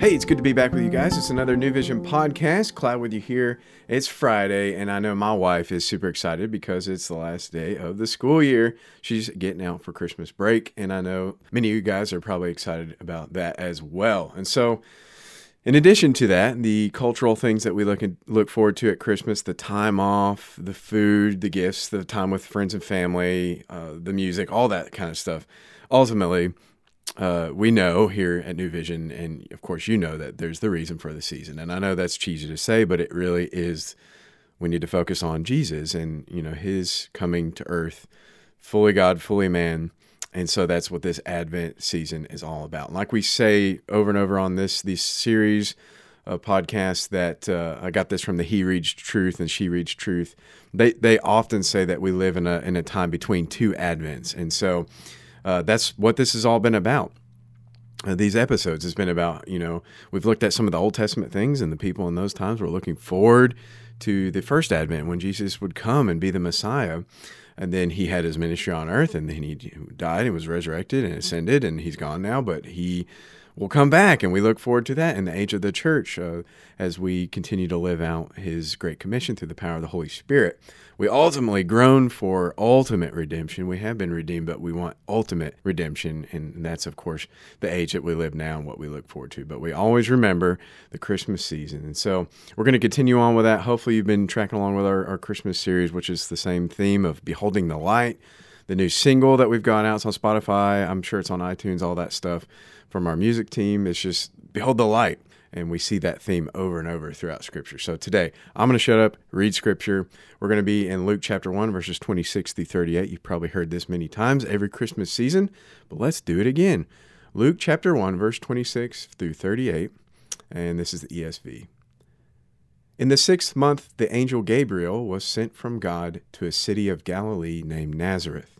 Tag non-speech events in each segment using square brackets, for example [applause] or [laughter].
Hey, it's good to be back with you guys. It's another New Vision podcast. Cloud with you here. It's Friday, and I know my wife is super excited because it's the last day of the school year. She's getting out for Christmas break, and I know many of you guys are probably excited about that as well. And so, in addition to that, the cultural things that we look at, look forward to at Christmas, the time off, the food, the gifts, the time with friends and family, uh, the music, all that kind of stuff. Ultimately, uh, we know here at New Vision, and of course, you know that there's the reason for the season. And I know that's cheesy to say, but it really is. We need to focus on Jesus and you know His coming to Earth, fully God, fully man, and so that's what this Advent season is all about. like we say over and over on this these series of podcasts, that uh, I got this from the He Reads Truth and She Reads Truth. They they often say that we live in a in a time between two Advents, and so uh, that's what this has all been about. Uh, these episodes has been about, you know, we've looked at some of the Old Testament things and the people in those times were looking forward to the first advent when Jesus would come and be the Messiah. And then he had his ministry on earth and then he died and was resurrected and ascended and he's gone now, but he will come back and we look forward to that in the age of the church uh, as we continue to live out his great commission through the power of the Holy Spirit we ultimately groan for ultimate redemption. We have been redeemed, but we want ultimate redemption. And that's, of course, the age that we live now and what we look forward to. But we always remember the Christmas season. And so we're going to continue on with that. Hopefully, you've been tracking along with our, our Christmas series, which is the same theme of beholding the light. The new single that we've gone out it's on Spotify. I'm sure it's on iTunes, all that stuff from our music team. It's just Behold the Light. And we see that theme over and over throughout Scripture. So today, I'm going to shut up, read Scripture. We're going to be in Luke chapter 1, verses 26 through 38. You've probably heard this many times every Christmas season, but let's do it again. Luke chapter 1, verse 26 through 38. And this is the ESV. In the sixth month, the angel Gabriel was sent from God to a city of Galilee named Nazareth,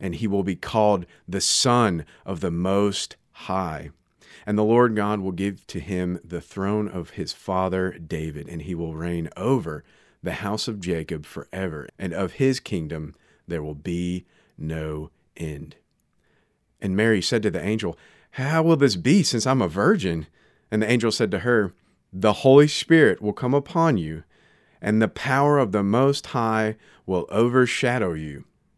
and he will be called the Son of the Most High. And the Lord God will give to him the throne of his father David, and he will reign over the house of Jacob forever, and of his kingdom there will be no end. And Mary said to the angel, How will this be, since I'm a virgin? And the angel said to her, The Holy Spirit will come upon you, and the power of the Most High will overshadow you.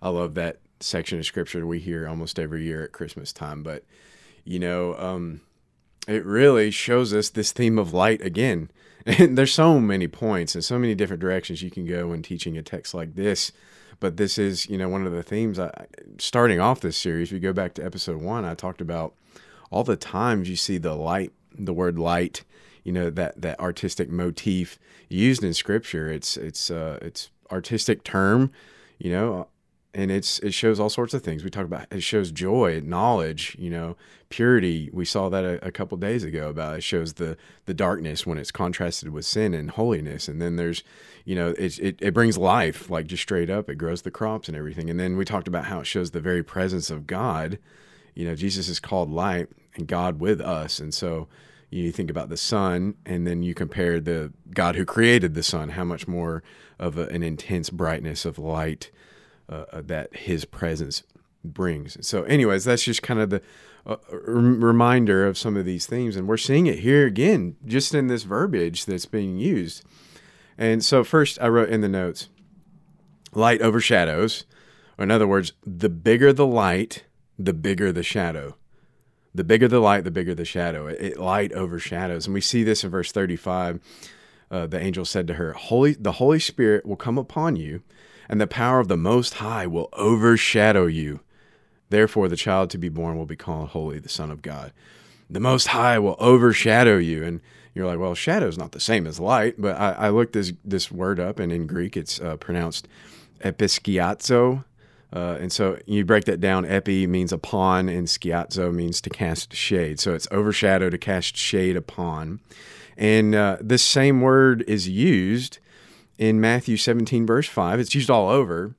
I love that section of scripture we hear almost every year at Christmas time, but you know, um, it really shows us this theme of light again. [laughs] And there's so many points and so many different directions you can go when teaching a text like this. But this is, you know, one of the themes. I, starting off this series, we go back to episode one. I talked about all the times you see the light, the word light, you know, that that artistic motif used in Scripture. It's it's uh, it's artistic term, you know, and it's it shows all sorts of things. We talk about it shows joy, knowledge, you know, purity. We saw that a, a couple days ago about it shows the the darkness when it's contrasted with sin and holiness, and then there's you know it, it it brings life like just straight up. It grows the crops and everything, and then we talked about how it shows the very presence of God. You know, Jesus is called light and God with us, and so you think about the sun and then you compare the God who created the sun, how much more of a, an intense brightness of light uh, uh that His presence brings. So, anyways, that's just kind of the uh, reminder of some of these themes, and we're seeing it here again, just in this verbiage that's being used. And so, first, I wrote in the notes, light overshadows. Or in other words, the bigger the light, the bigger the shadow. The bigger the light, the bigger the shadow. It, it light overshadows, and we see this in verse thirty-five. Uh, the angel said to her, "Holy, the Holy Spirit will come upon you, and the power of the Most High will overshadow you. Therefore, the child to be born will be called Holy, the Son of God. The Most High will overshadow you." And you're like, "Well, shadow is not the same as light." But I, I looked this this word up, and in Greek, it's uh, pronounced episkiazo, uh, and so you break that down. Epi means upon, and skiazo means to cast shade. So it's overshadow to cast shade upon. And uh, this same word is used in Matthew 17, verse 5. It's used all over.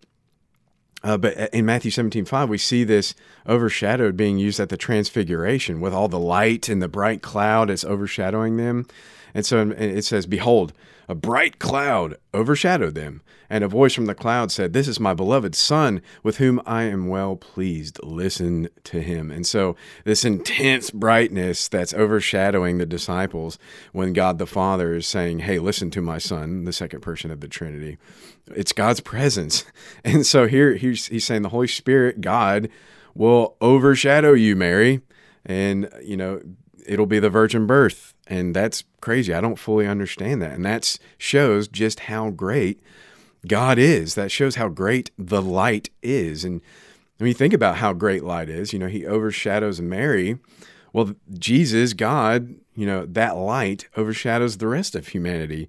Uh, but in Matthew 17, 5, we see this overshadowed being used at the transfiguration with all the light and the bright cloud is overshadowing them. And so it says, Behold, a bright cloud overshadowed them, and a voice from the cloud said, This is my beloved Son, with whom I am well pleased. Listen to him. And so, this intense brightness that's overshadowing the disciples when God the Father is saying, Hey, listen to my Son, the second person of the Trinity, it's God's presence. [laughs] And so, here he's, he's saying, The Holy Spirit, God, will overshadow you, Mary. And, you know, it'll be the virgin birth and that's crazy. I don't fully understand that. And that shows just how great God is. That shows how great the light is. And when you think about how great light is, you know, he overshadows Mary. Well, Jesus, God, you know, that light overshadows the rest of humanity,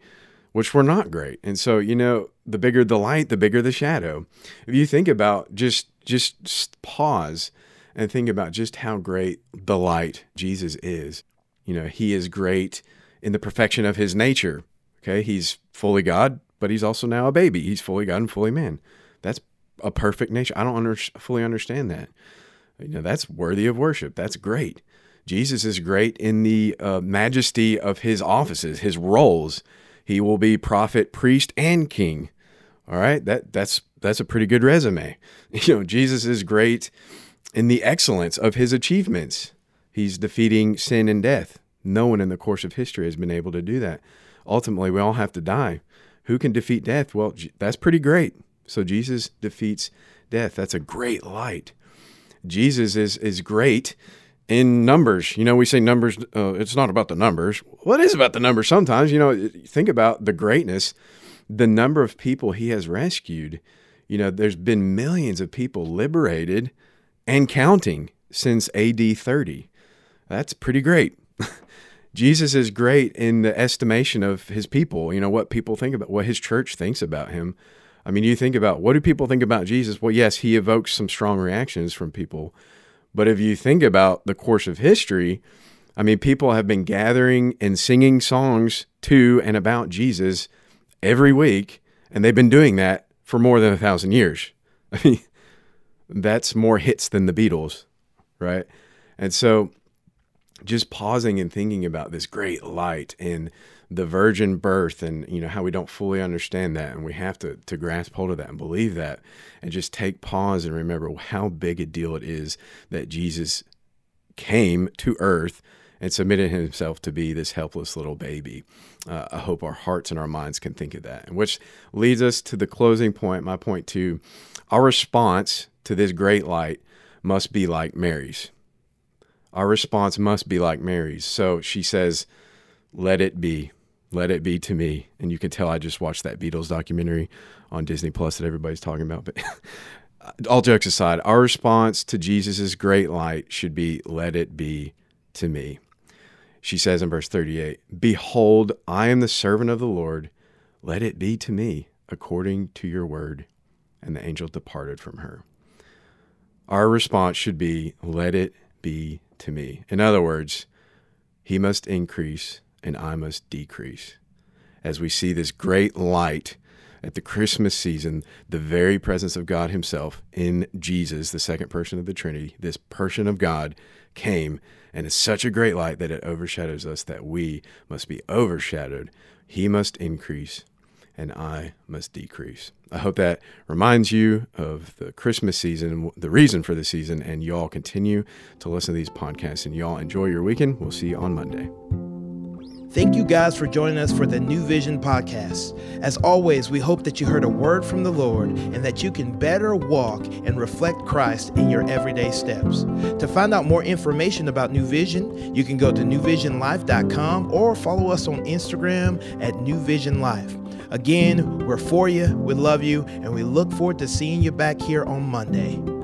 which were not great. And so, you know, the bigger the light, the bigger the shadow. If you think about just just pause and think about just how great the light Jesus is you know, he is great in the perfection of his nature. Okay, he's fully God, but he's also now a baby. He's fully God and fully man. That's a perfect nature. I don't under, fully understand that. You know, that's worthy of worship. That's great. Jesus is great in the uh, majesty of his offices, his roles. He will be prophet, priest, and king. All right, that that's that's a pretty good resume. [laughs] You know, Jesus is great in the excellence of his achievements. He's defeating sin and death. No one in the course of history has been able to do that. Ultimately, we all have to die. Who can defeat death? Well, that's pretty great. So Jesus defeats death. That's a great light. Jesus is is great in numbers. You know, we say numbers. Uh, it's not about the numbers. What is about the numbers? Sometimes, you know, think about the greatness, the number of people he has rescued. You know, there's been millions of people liberated and counting since AD 30. That's pretty great. [laughs] Jesus is great in the estimation of his people, you know, what people think about, what his church thinks about him. I mean, you think about what do people think about Jesus? Well, yes, he evokes some strong reactions from people. But if you think about the course of history, I mean, people have been gathering and singing songs to and about Jesus every week, and they've been doing that for more than a thousand years. [laughs] I mean, that's more hits than the Beatles, right? And so just pausing and thinking about this great light and the virgin birth and you know how we don't fully understand that and we have to to grasp hold of that and believe that and just take pause and remember how big a deal it is that Jesus came to earth and submitted himself to be this helpless little baby. Uh, I hope our hearts and our minds can think of that. And which leads us to the closing point, my point two. Our response to this great light must be like Mary's our response must be like Mary's. So she says, Let it be. Let it be to me. And you can tell I just watched that Beatles documentary on Disney Plus that everybody's talking about. But [laughs] all jokes aside, our response to Jesus' great light should be, Let it be to me. She says in verse 38, Behold, I am the servant of the Lord. Let it be to me according to your word. And the angel departed from her. Our response should be, Let it be to me. In other words, he must increase and I must decrease. As we see this great light at the Christmas season, the very presence of God Himself in Jesus, the second person of the Trinity, this person of God came, and is such a great light that it overshadows us that we must be overshadowed. He must increase and I must decrease. I hope that reminds you of the Christmas season, the reason for the season, and y'all continue to listen to these podcasts and y'all enjoy your weekend. We'll see you on Monday. Thank you guys for joining us for the New Vision podcast. As always, we hope that you heard a word from the Lord and that you can better walk and reflect Christ in your everyday steps. To find out more information about New Vision, you can go to newvisionlife.com or follow us on Instagram at New Vision Life. Again, we're for you, we love you, and we look forward to seeing you back here on Monday.